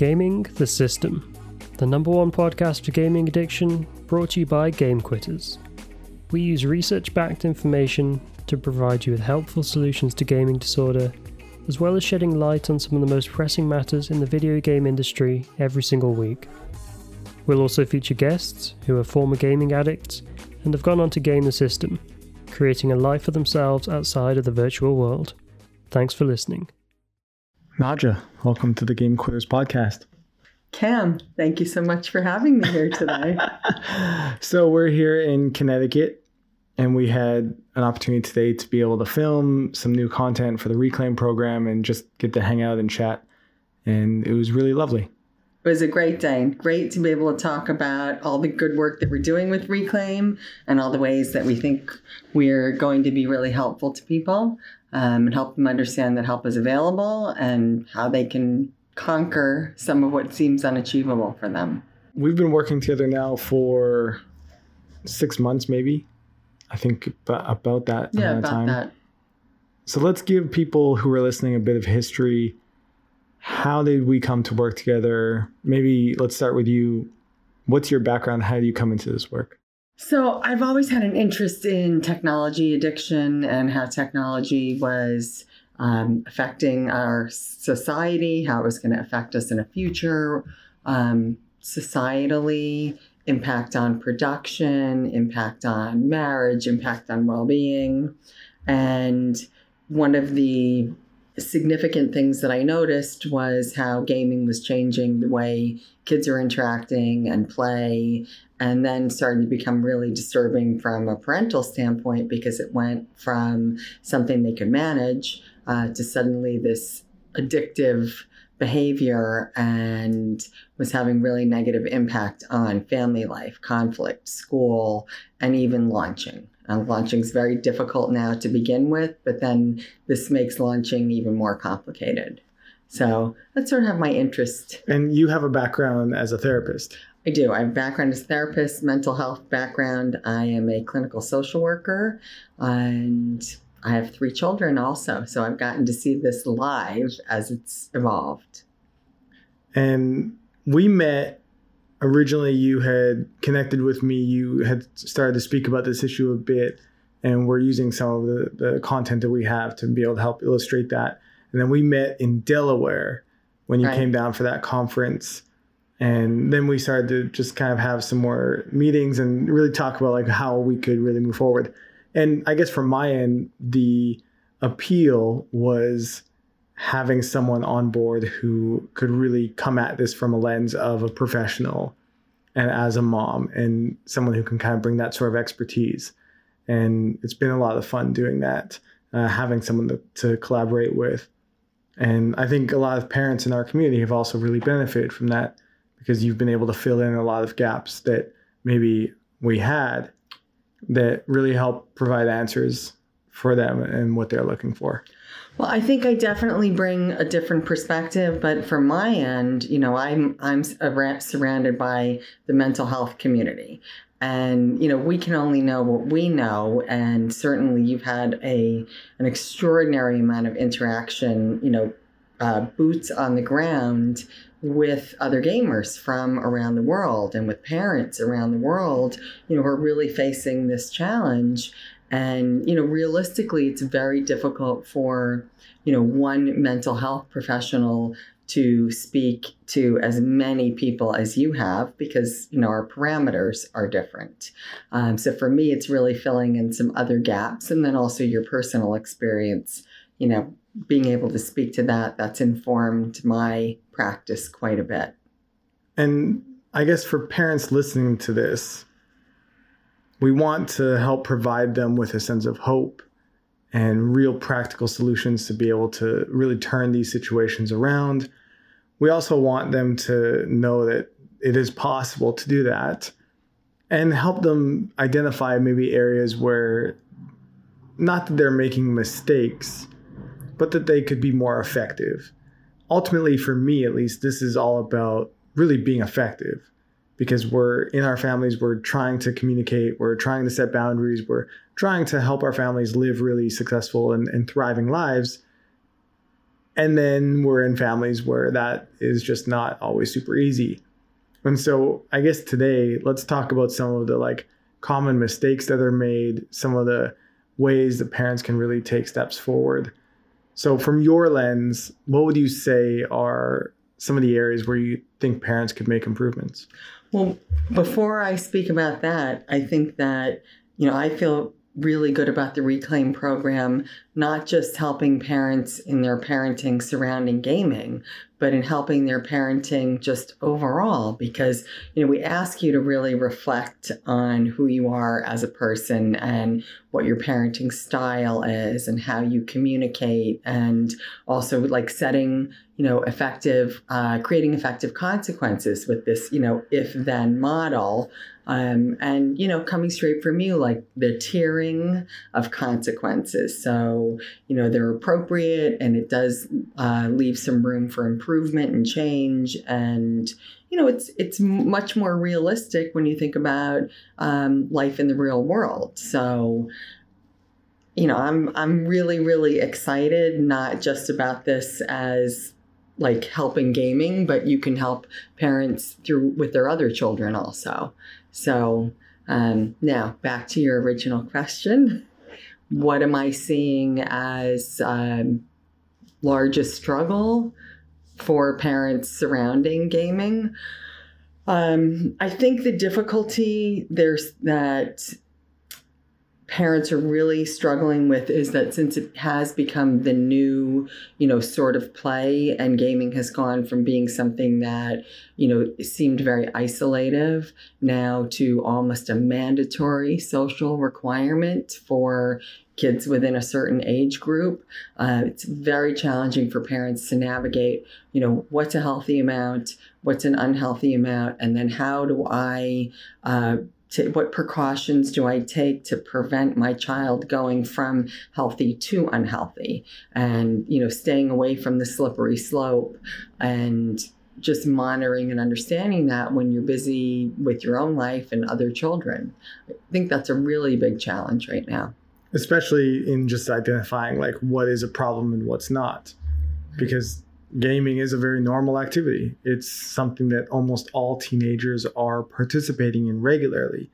Gaming the System, the number one podcast for gaming addiction, brought to you by Game Quitters. We use research backed information to provide you with helpful solutions to gaming disorder, as well as shedding light on some of the most pressing matters in the video game industry every single week. We'll also feature guests who are former gaming addicts and have gone on to game the system, creating a life for themselves outside of the virtual world. Thanks for listening. Nadja, welcome to the Game Quitters podcast. Cam, thank you so much for having me here today. so, we're here in Connecticut, and we had an opportunity today to be able to film some new content for the Reclaim program and just get to hang out and chat. And it was really lovely. It was a great day. Great to be able to talk about all the good work that we're doing with Reclaim and all the ways that we think we're going to be really helpful to people um, and help them understand that help is available and how they can conquer some of what seems unachievable for them. We've been working together now for six months, maybe. I think about that. Yeah, about time. that. So let's give people who are listening a bit of history. How did we come to work together? Maybe let's start with you. What's your background? How do you come into this work? So, I've always had an interest in technology addiction and how technology was um, affecting our society, how it was going to affect us in the future, um, societally, impact on production, impact on marriage, impact on well being. And one of the significant things that I noticed was how gaming was changing the way kids are interacting and play and then started to become really disturbing from a parental standpoint because it went from something they could manage uh, to suddenly this addictive behavior and was having really negative impact on family life, conflict, school, and even launching. Uh, launching is very difficult now to begin with, but then this makes launching even more complicated. So that's sort of my interest. And you have a background as a therapist. I do. I have background as a therapist, mental health background. I am a clinical social worker, and I have three children also. So I've gotten to see this live as it's evolved. And we met originally. You had connected with me. You had started to speak about this issue a bit, and we're using some of the, the content that we have to be able to help illustrate that. And then we met in Delaware when you right. came down for that conference and then we started to just kind of have some more meetings and really talk about like how we could really move forward and i guess from my end the appeal was having someone on board who could really come at this from a lens of a professional and as a mom and someone who can kind of bring that sort of expertise. And it's been a lot of fun doing that uh, having someone to, to collaborate with. And i think a lot of parents in our community have also really benefited from that because you've been able to fill in a lot of gaps that maybe we had that really help provide answers for them and what they're looking for. Well, I think I definitely bring a different perspective, but from my end, you know, I'm I'm surrounded by the mental health community. And you know, we can only know what we know and certainly you've had a an extraordinary amount of interaction, you know, uh, boots on the ground with other gamers from around the world and with parents around the world, you know, who are really facing this challenge. And, you know, realistically, it's very difficult for, you know, one mental health professional to speak to as many people as you have because you know our parameters are different um, so for me it's really filling in some other gaps and then also your personal experience you know being able to speak to that, that's informed my practice quite a bit. And I guess for parents listening to this, we want to help provide them with a sense of hope and real practical solutions to be able to really turn these situations around. We also want them to know that it is possible to do that and help them identify maybe areas where not that they're making mistakes, but that they could be more effective. Ultimately, for me at least, this is all about really being effective because we're in our families, we're trying to communicate, we're trying to set boundaries, we're trying to help our families live really successful and, and thriving lives. And then we're in families where that is just not always super easy. And so I guess today, let's talk about some of the like common mistakes that are made, some of the ways that parents can really take steps forward. So, from your lens, what would you say are some of the areas where you think parents could make improvements? Well, before I speak about that, I think that, you know, I feel really good about the Reclaim program, not just helping parents in their parenting surrounding gaming, but in helping their parenting just overall because you know we ask you to really reflect on who you are as a person and what your parenting style is and how you communicate and also like setting you know effective uh, creating effective consequences with this you know if then model um, and you know coming straight from you like the tiering of consequences. So you know they're appropriate and it does uh, leave some room for improvement and change. And you know it's it's much more realistic when you think about um, life in the real world. So you know i'm i'm really really excited not just about this as like helping gaming but you can help parents through with their other children also. So um, now back to your original question. What am I seeing as um, largest struggle for parents surrounding gaming? Um, I think the difficulty there's that parents are really struggling with is that since it has become the new, you know, sort of play and gaming has gone from being something that, you know, seemed very isolative now to almost a mandatory social requirement for kids within a certain age group. Uh, it's very challenging for parents to navigate, you know, what's a healthy amount, what's an unhealthy amount, and then how do I uh, to what precautions do I take to prevent my child going from healthy to unhealthy and you know staying away from the slippery slope and just monitoring and understanding that when you're busy with your own life and other children. I think that's a really big challenge right now. Especially in just identifying like what is a problem and what's not. Because gaming is a very normal activity. It's something that almost all teenagers are participating in regularly.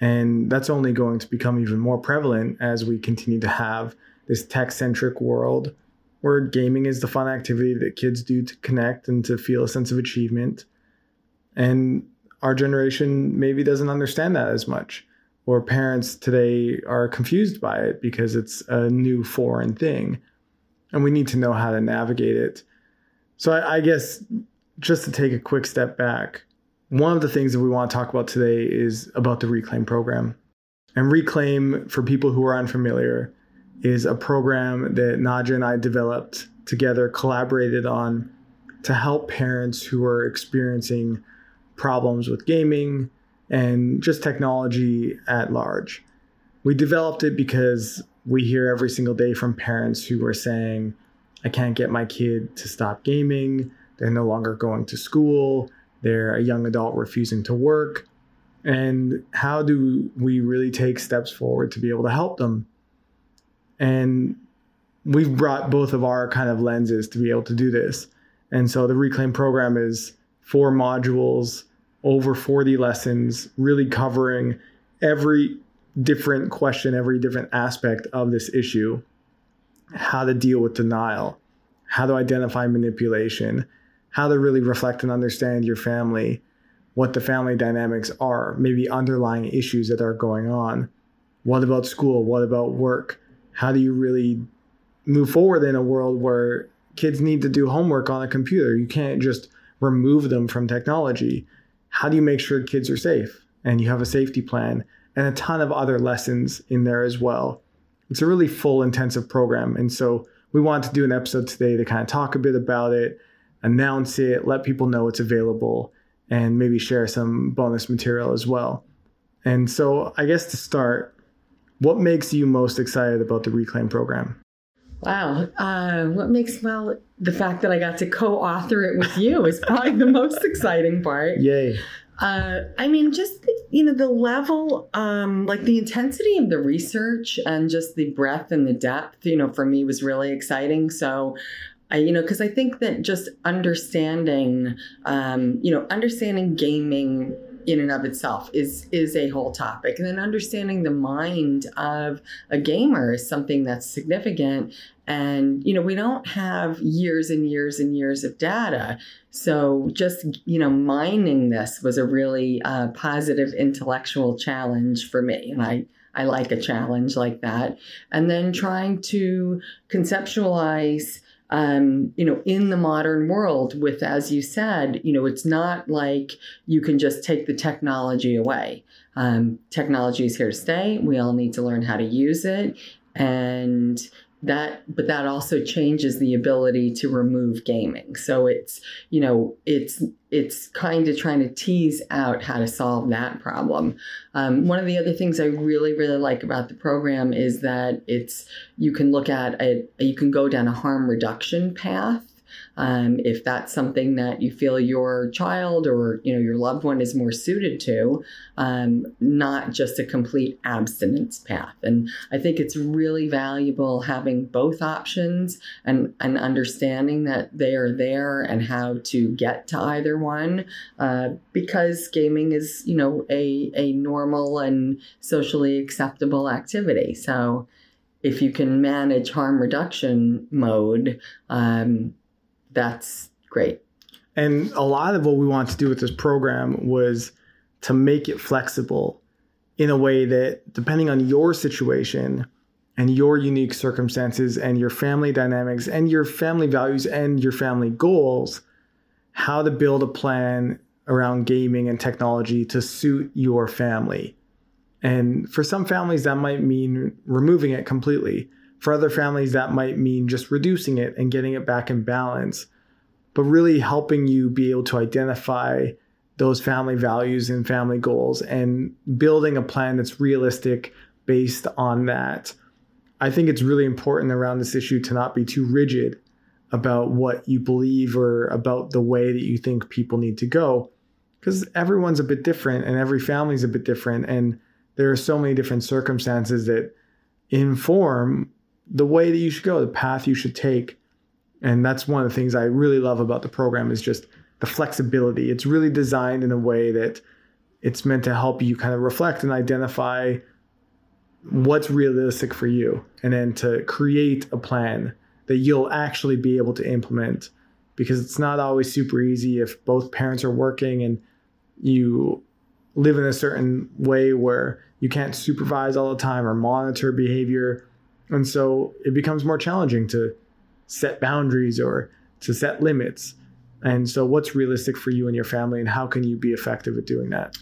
And that's only going to become even more prevalent as we continue to have this tech centric world where gaming is the fun activity that kids do to connect and to feel a sense of achievement. And our generation maybe doesn't understand that as much. Or parents today are confused by it because it's a new foreign thing. And we need to know how to navigate it so I, I guess just to take a quick step back, one of the things that we want to talk about today is about the Reclaim program. And Reclaim, for people who are unfamiliar, is a program that Nadja and I developed together, collaborated on to help parents who are experiencing problems with gaming and just technology at large. We developed it because we hear every single day from parents who are saying, I can't get my kid to stop gaming. They're no longer going to school. They're a young adult refusing to work. And how do we really take steps forward to be able to help them? And we've brought both of our kind of lenses to be able to do this. And so the Reclaim program is four modules, over 40 lessons, really covering every different question, every different aspect of this issue how to deal with denial, how to identify manipulation, how to really reflect and understand your family, what the family dynamics are, maybe underlying issues that are going on. What about school? What about work? How do you really move forward in a world where kids need to do homework on a computer? You can't just remove them from technology. How do you make sure kids are safe? And you have a safety plan and a ton of other lessons in there as well it's a really full, intensive program. And so we wanted to do an episode today to kind of talk a bit about it, announce it, let people know it's available, and maybe share some bonus material as well. And so I guess to start, what makes you most excited about the Reclaim program? Wow. Uh, what makes, well, the fact that I got to co author it with you is probably the most exciting part. Yay. Uh, I mean, just the, you know the level, um, like the intensity of the research and just the breadth and the depth. You know, for me was really exciting. So, I, you know, because I think that just understanding, um, you know, understanding gaming in and of itself is is a whole topic. And then understanding the mind of a gamer is something that's significant. And you know we don't have years and years and years of data. So just you know mining this was a really uh, positive intellectual challenge for me. And i i like a challenge like that. And then trying to conceptualize um, you know, in the modern world, with as you said, you know, it's not like you can just take the technology away. Um, technology is here to stay. We all need to learn how to use it, and that but that also changes the ability to remove gaming. So it's you know it's it's kind of trying to tease out how to solve that problem. Um, one of the other things i really really like about the program is that it's you can look at it you can go down a harm reduction path um, if that's something that you feel your child or you know your loved one is more suited to, um, not just a complete abstinence path. And I think it's really valuable having both options and, and understanding that they are there and how to get to either one, uh, because gaming is you know a a normal and socially acceptable activity. So if you can manage harm reduction mode, um, that's great. And a lot of what we want to do with this program was to make it flexible in a way that, depending on your situation and your unique circumstances and your family dynamics and your family values and your family goals, how to build a plan around gaming and technology to suit your family. And for some families, that might mean removing it completely. For other families, that might mean just reducing it and getting it back in balance, but really helping you be able to identify those family values and family goals and building a plan that's realistic based on that. I think it's really important around this issue to not be too rigid about what you believe or about the way that you think people need to go because everyone's a bit different and every family's a bit different and there are so many different circumstances that inform the way that you should go, the path you should take. And that's one of the things I really love about the program is just the flexibility. It's really designed in a way that it's meant to help you kind of reflect and identify what's realistic for you and then to create a plan that you'll actually be able to implement because it's not always super easy if both parents are working and you live in a certain way where you can't supervise all the time or monitor behavior and so it becomes more challenging to set boundaries or to set limits. And so, what's realistic for you and your family, and how can you be effective at doing that?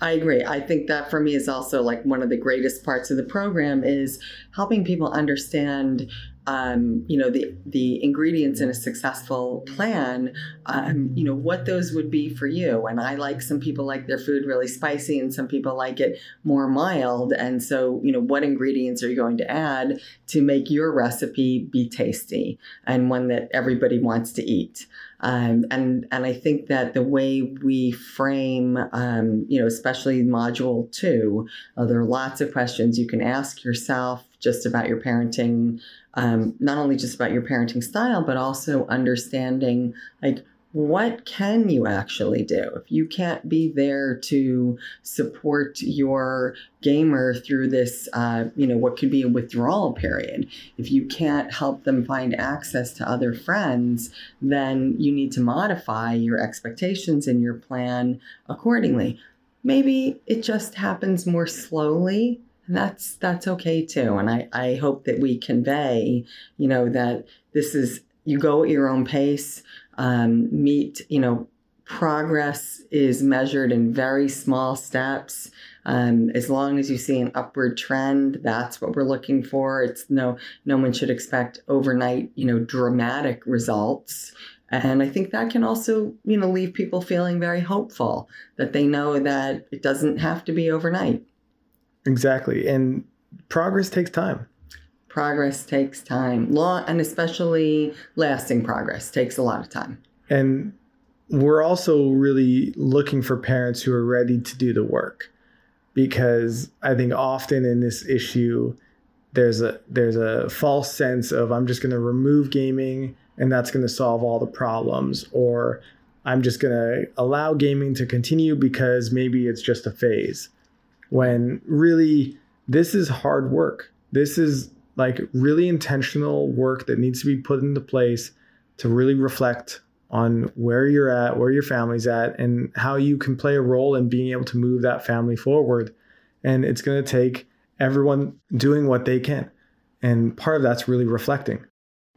I agree. I think that for me is also like one of the greatest parts of the program is helping people understand um, you know the the ingredients in a successful plan um, you know what those would be for you. And i like some people like their food really spicy and some people like it more mild. And so you know what ingredients are you going to add to make your recipe be tasty and one that everybody wants to eat? Um, and and I think that the way we frame, um, you know, especially module two, uh, there are lots of questions you can ask yourself just about your parenting um, not only just about your parenting style, but also understanding like what can you actually do? If you can't be there to support your gamer through this uh, you know what could be a withdrawal period if you can't help them find access to other friends then you need to modify your expectations and your plan accordingly. Maybe it just happens more slowly and that's that's okay too. And i i hope that we convey you know that this is you go at your own pace um, meet you know progress is measured in very small steps. Um, as long as you see an upward trend that's what we're looking for. It's no no one should expect overnight you know dramatic results. And i think that can also you know leave people feeling very hopeful that they know that it doesn't have to be overnight Exactly. And progress takes time. Progress takes time. Long and especially lasting progress takes a lot of time. And we're also really looking for parents who are ready to do the work because I think often in this issue there's a there's a false sense of I'm just going to remove gaming and that's going to solve all the problems or I'm just going to allow gaming to continue because maybe it's just a phase. When really, this is hard work. This is like really intentional work that needs to be put into place to really reflect on where you're at, where your family's at, and how you can play a role in being able to move that family forward. And it's going to take everyone doing what they can. And part of that's really reflecting.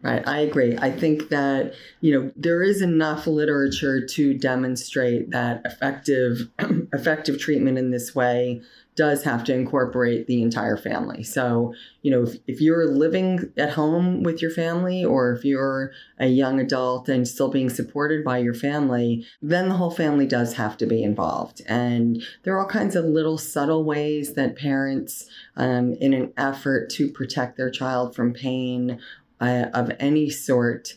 Right, I agree. I think that you know there is enough literature to demonstrate that effective effective treatment in this way does have to incorporate the entire family. So, you know, if, if you're living at home with your family or if you're a young adult and still being supported by your family, then the whole family does have to be involved. And there are all kinds of little subtle ways that parents, um, in an effort to protect their child from pain uh, of any sort,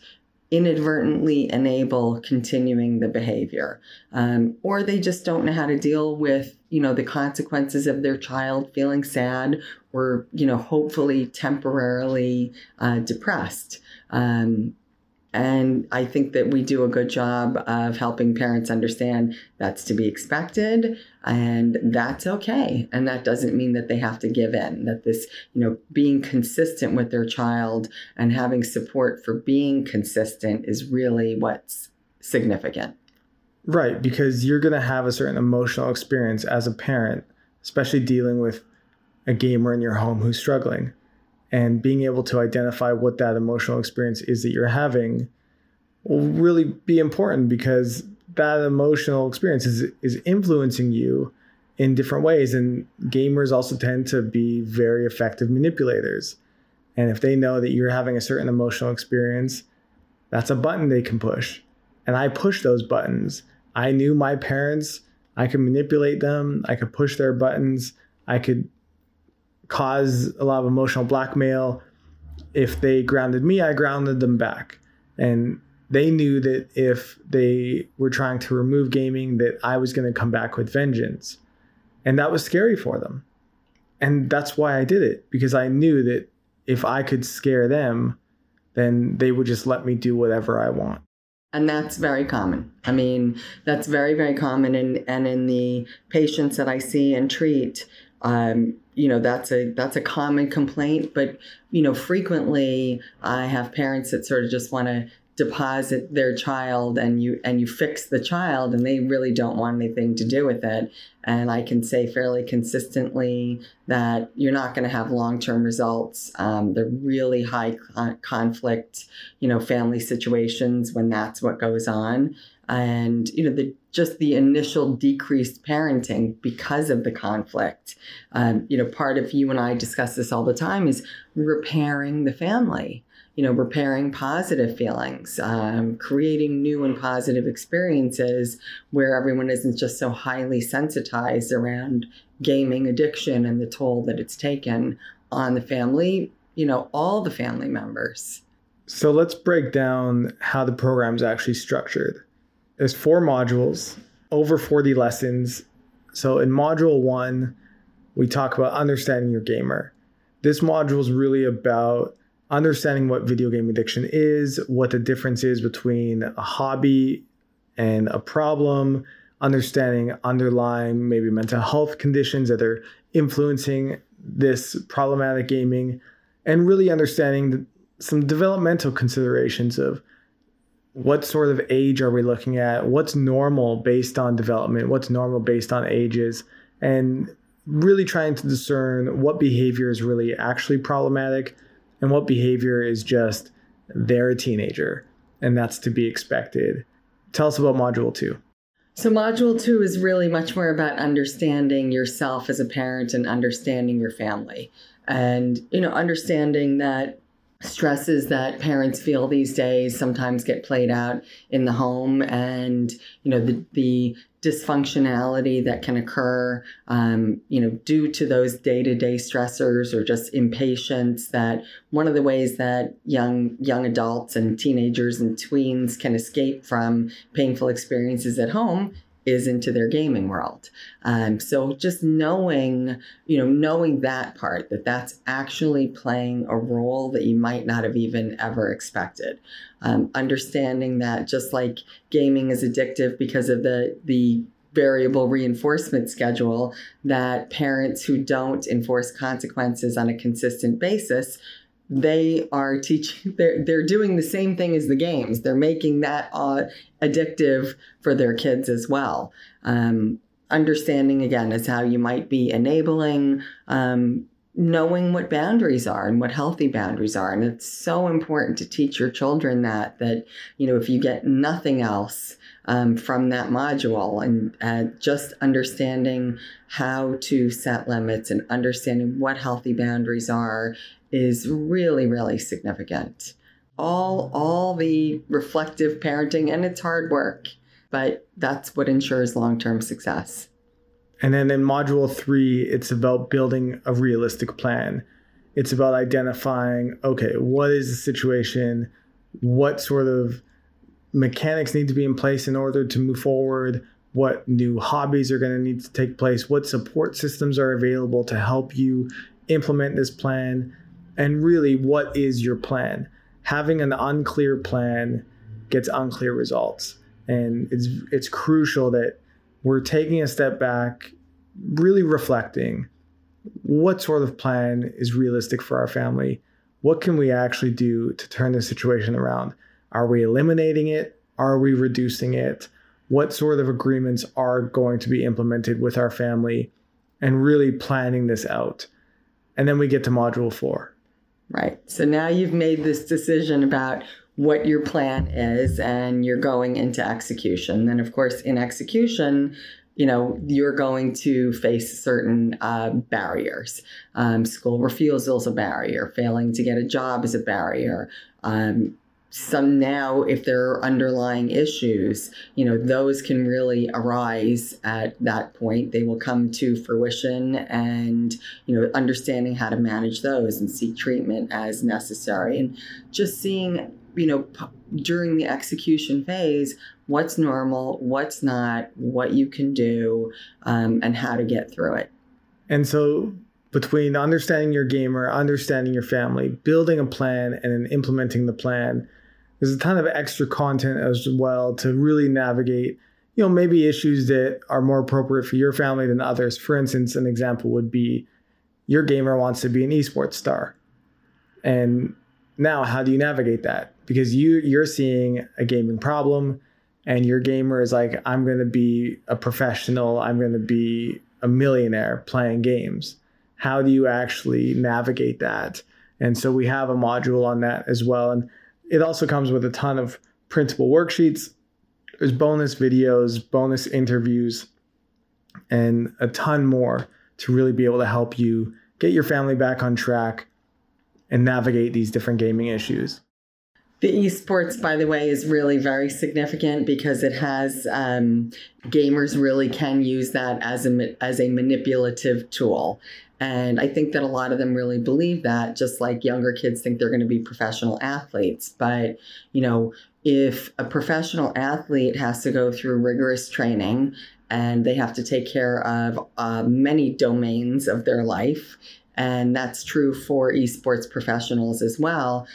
inadvertently enable continuing the behavior. Um, or they just don't know how to deal with you know the consequences of their child feeling sad or you know hopefully temporarily uh, depressed. Um, and I think that we do a good job of helping parents understand that's to be expected and that's okay. And that doesn't mean that they have to give in, that this, you know, being consistent with their child and having support for being consistent is really what's significant. Right. Because you're going to have a certain emotional experience as a parent, especially dealing with a gamer in your home who's struggling and being able to identify what that emotional experience is that you're having will really be important because that emotional experience is is influencing you in different ways. And gamers also tend to be very effective manipulators. And if they know that you're having a certain emotional experience that's a button they can push. And i push those buttons. I knew my parents i could manipulate them. I could push their buttons. I could cause a lot of emotional blackmail. If they grounded me, I grounded them back. And they knew that if they were trying to remove gaming, that I was going to come back with vengeance. And that was scary for them. And that's why I did it, because I knew that if I could scare them, then they would just let me do whatever I want. And that's very common. I mean, that's very, very common. And, and in the patients that I see and treat, um, you know that's a that's a common complaint but you know frequently i have parents that sort of just want to deposit their child and you and you fix the child and they really don't want anything to do with it. And i can say fairly consistently that you're not going to have long-term results. Um, they're really high con- conflict you know family situations when that's what goes on. And you know the just the initial decreased parenting because of the conflict. Um, you know part of you and i discuss this all the time is repairing the family you know repairing positive feelings um, creating new and positive experiences where everyone isn't just so highly sensitized around gaming addiction and the toll that it's taken on the family you know all the family members. So let's break down how the program is actually structured there's four modules, over 40 lessons. So in module one, we talk about understanding your gamer. This module is really about understanding what video game addiction is, what the difference is between a hobby and a problem, understanding underlying maybe mental health conditions that are influencing this problematic gaming, and really understanding some developmental considerations of what sort of age are we looking at? What's normal based on development? What's normal based on ages? And really trying to discern what behavior is really actually problematic and what behavior is just they're a teenager and that's to be expected. Tell us about module two. So, module two is really much more about understanding yourself as a parent and understanding your family. And, you know, understanding that stresses that parents feel these days sometimes get played out in the home and you know the, the dysfunctionality that can occur um, you know due to those day-to-day stressors or just impatience that one of the ways that young young adults and teenagers and tweens can escape from painful experiences at home is into their gaming world. Um, so just knowing, you know, knowing that part that that's actually playing a role that you might not have even ever expected. Um, understanding that just like gaming is addictive because of the the variable reinforcement schedule that parents who don't enforce consequences on a consistent basis they are teaching they're, they're doing the same thing as the games. They're making that uh, addictive for their kids as well. Um, understanding again is how you might be enabling um, knowing what boundaries are and what healthy boundaries are. And it's so important to teach your children that that you know if you get nothing else um, from that module and uh, just understanding how to set limits and understanding what healthy boundaries are is really, really significant. All, all the reflective parenting, and it's hard work, but that's what ensures long term success. And then in module three, it's about building a realistic plan. It's about identifying okay, what is the situation? What sort of mechanics need to be in place in order to move forward? What new hobbies are going to need to take place? What support systems are available to help you implement this plan? and really what is your plan having an unclear plan gets unclear results and it's it's crucial that we're taking a step back really reflecting what sort of plan is realistic for our family what can we actually do to turn the situation around are we eliminating it are we reducing it what sort of agreements are going to be implemented with our family and really planning this out and then we get to module 4 Right. So now you've made this decision about what your plan is and you're going into execution. Then, of course, in execution, you know, you're going to face certain uh, barriers. Um, school refusal is a barrier. Failing to get a job is a barrier. Um, some now if there are underlying issues you know those can really arise at that point. They will come to fruition and you know understanding how to manage those and seek treatment as necessary. And just seeing you know during the execution phase what's normal what's not what you can do um, and how to get through it. And so between understanding your gamer understanding your family building a plan and then implementing the plan there's a ton of extra content as well to really navigate you know maybe issues that are more appropriate for your family than others. For instance an example would be your gamer wants to be an esports star. And now how do you navigate that? Because you you're seeing a gaming problem and your gamer is like i'm going to be a professional. I'm going to be a millionaire playing games. How do you actually navigate that? And so we have a module on that as well. And it also comes with a ton of printable worksheets. There's bonus videos, bonus interviews, and a ton more to really be able to help you get your family back on track and navigate these different gaming issues. The esports, by the way, is really very significant because it has um, gamers really can use that as a as a manipulative tool, and I think that a lot of them really believe that, just like younger kids think they're going to be professional athletes. But, you know, if a professional athlete has to go through rigorous training and they have to take care of uh, many domains of their life, and that's true for esports professionals as well.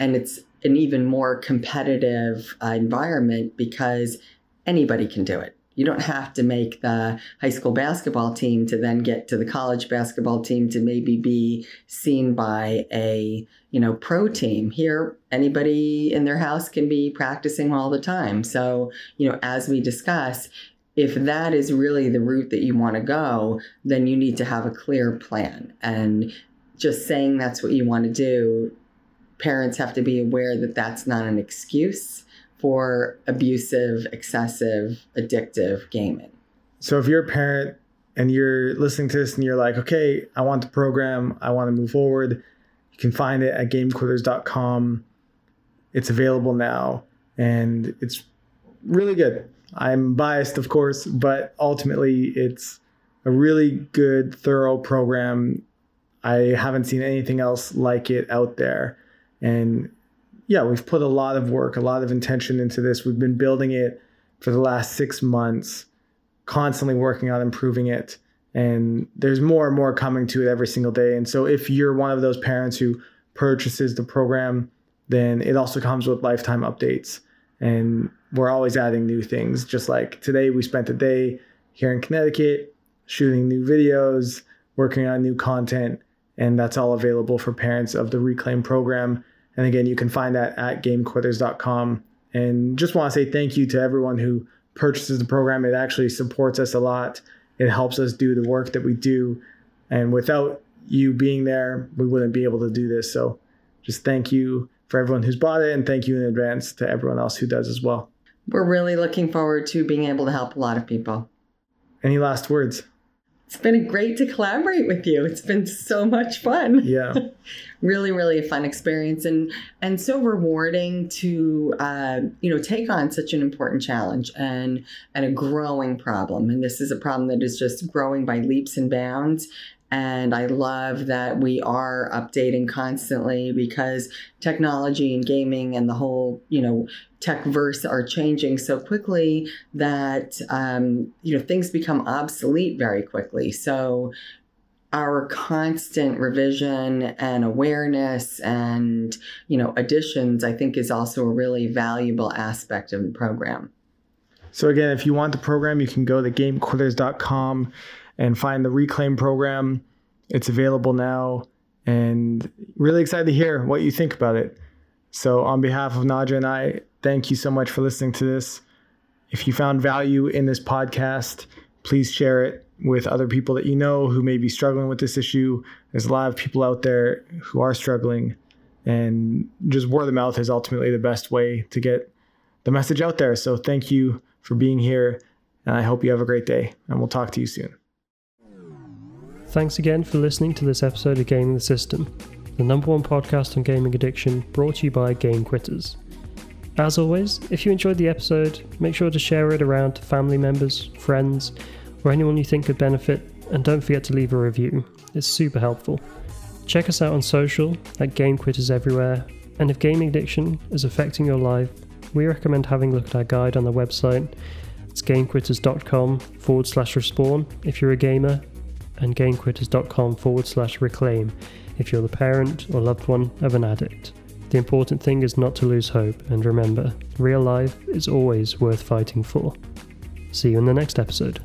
And it's an even more competitive uh, environment because anybody can do it. You don't have to make the high school basketball team to then get to the college basketball team to maybe be seen by a, you know, pro team. Here, anybody in their house can be practicing all the time. So, you know, as we discuss, if that is really the route that you want to go, then you need to have a clear plan. And just saying that's what you want to do, parents have to be aware that that's not an excuse for abusive, excessive, addictive gaming. So if you're a parent and you're listening to this and you're like, okay, I want the program, I want to move forward, you can find it at gamequitters.com. It's available now and it's really good. I'm biased, of course, but ultimately it's a really good, thorough program. I haven't seen anything else like it out there. And yeah, we've put a lot of work, a lot of intention into this. We've been building it for the last six months. constantly working on improving it. And there's more and more coming to it every single day. And so if you're one of those parents who purchases the program, then it also comes with lifetime updates. And we're always adding new things. Just like today, we spent a day here in Connecticut shooting new videos, working on new content, and that's all available for parents of the Reclaim program. And again, you can find that at gamequitters.com. And just want to say thank you to everyone who purchases the program. It actually supports us a lot. It helps us do the work that we do. And without you being there, we wouldn't be able to do this. So just thank you for everyone who's bought it and thank you in advance to everyone else who does as well. We're really looking forward to being able to help a lot of people. Any last words? It's been great to collaborate with you. It's been so much fun. Yeah. really, really a fun experience and and so rewarding to uh, you know take on such an important challenge and and a growing problem. And this is a problem that is just growing by leaps and bounds. And I love that we are updating constantly because technology and gaming and the whole, you know, tech verse are changing so quickly that, um, you know, things become obsolete very quickly. So our constant revision and awareness and, you know, additions, I think is also a really valuable aspect of the program. So again, if you want the program, you can go to gamequitters.com and find the Reclaim program. It's available now, and really excited to hear what you think about it. So, on behalf of Nadja and I, thank you so much for listening to this. If you found value in this podcast, please share it with other people that you know who may be struggling with this issue. There's a lot of people out there who are struggling, and just word of mouth is ultimately the best way to get the message out there. So, thank you for being here, and I hope you have a great day, and we'll talk to you soon. Thanks again for listening to this episode of Gaming the System, the number one podcast on gaming addiction brought to you by Game Quitters. As always, if you enjoyed the episode, make sure to share it around to family members, friends, or anyone you think could benefit, and don't forget to leave a review. It's super helpful. Check us out on social at Game Quitters everywhere, and if gaming addiction is affecting your life, we recommend having a look at our guide on the website. It's gamequitters.com forward slash respawn if you're a gamer and gamequitters.com forward slash reclaim if you're the parent or loved one of an addict. The important thing is not to lose hope, and remember, real life is always worth fighting for. See you in the next episode.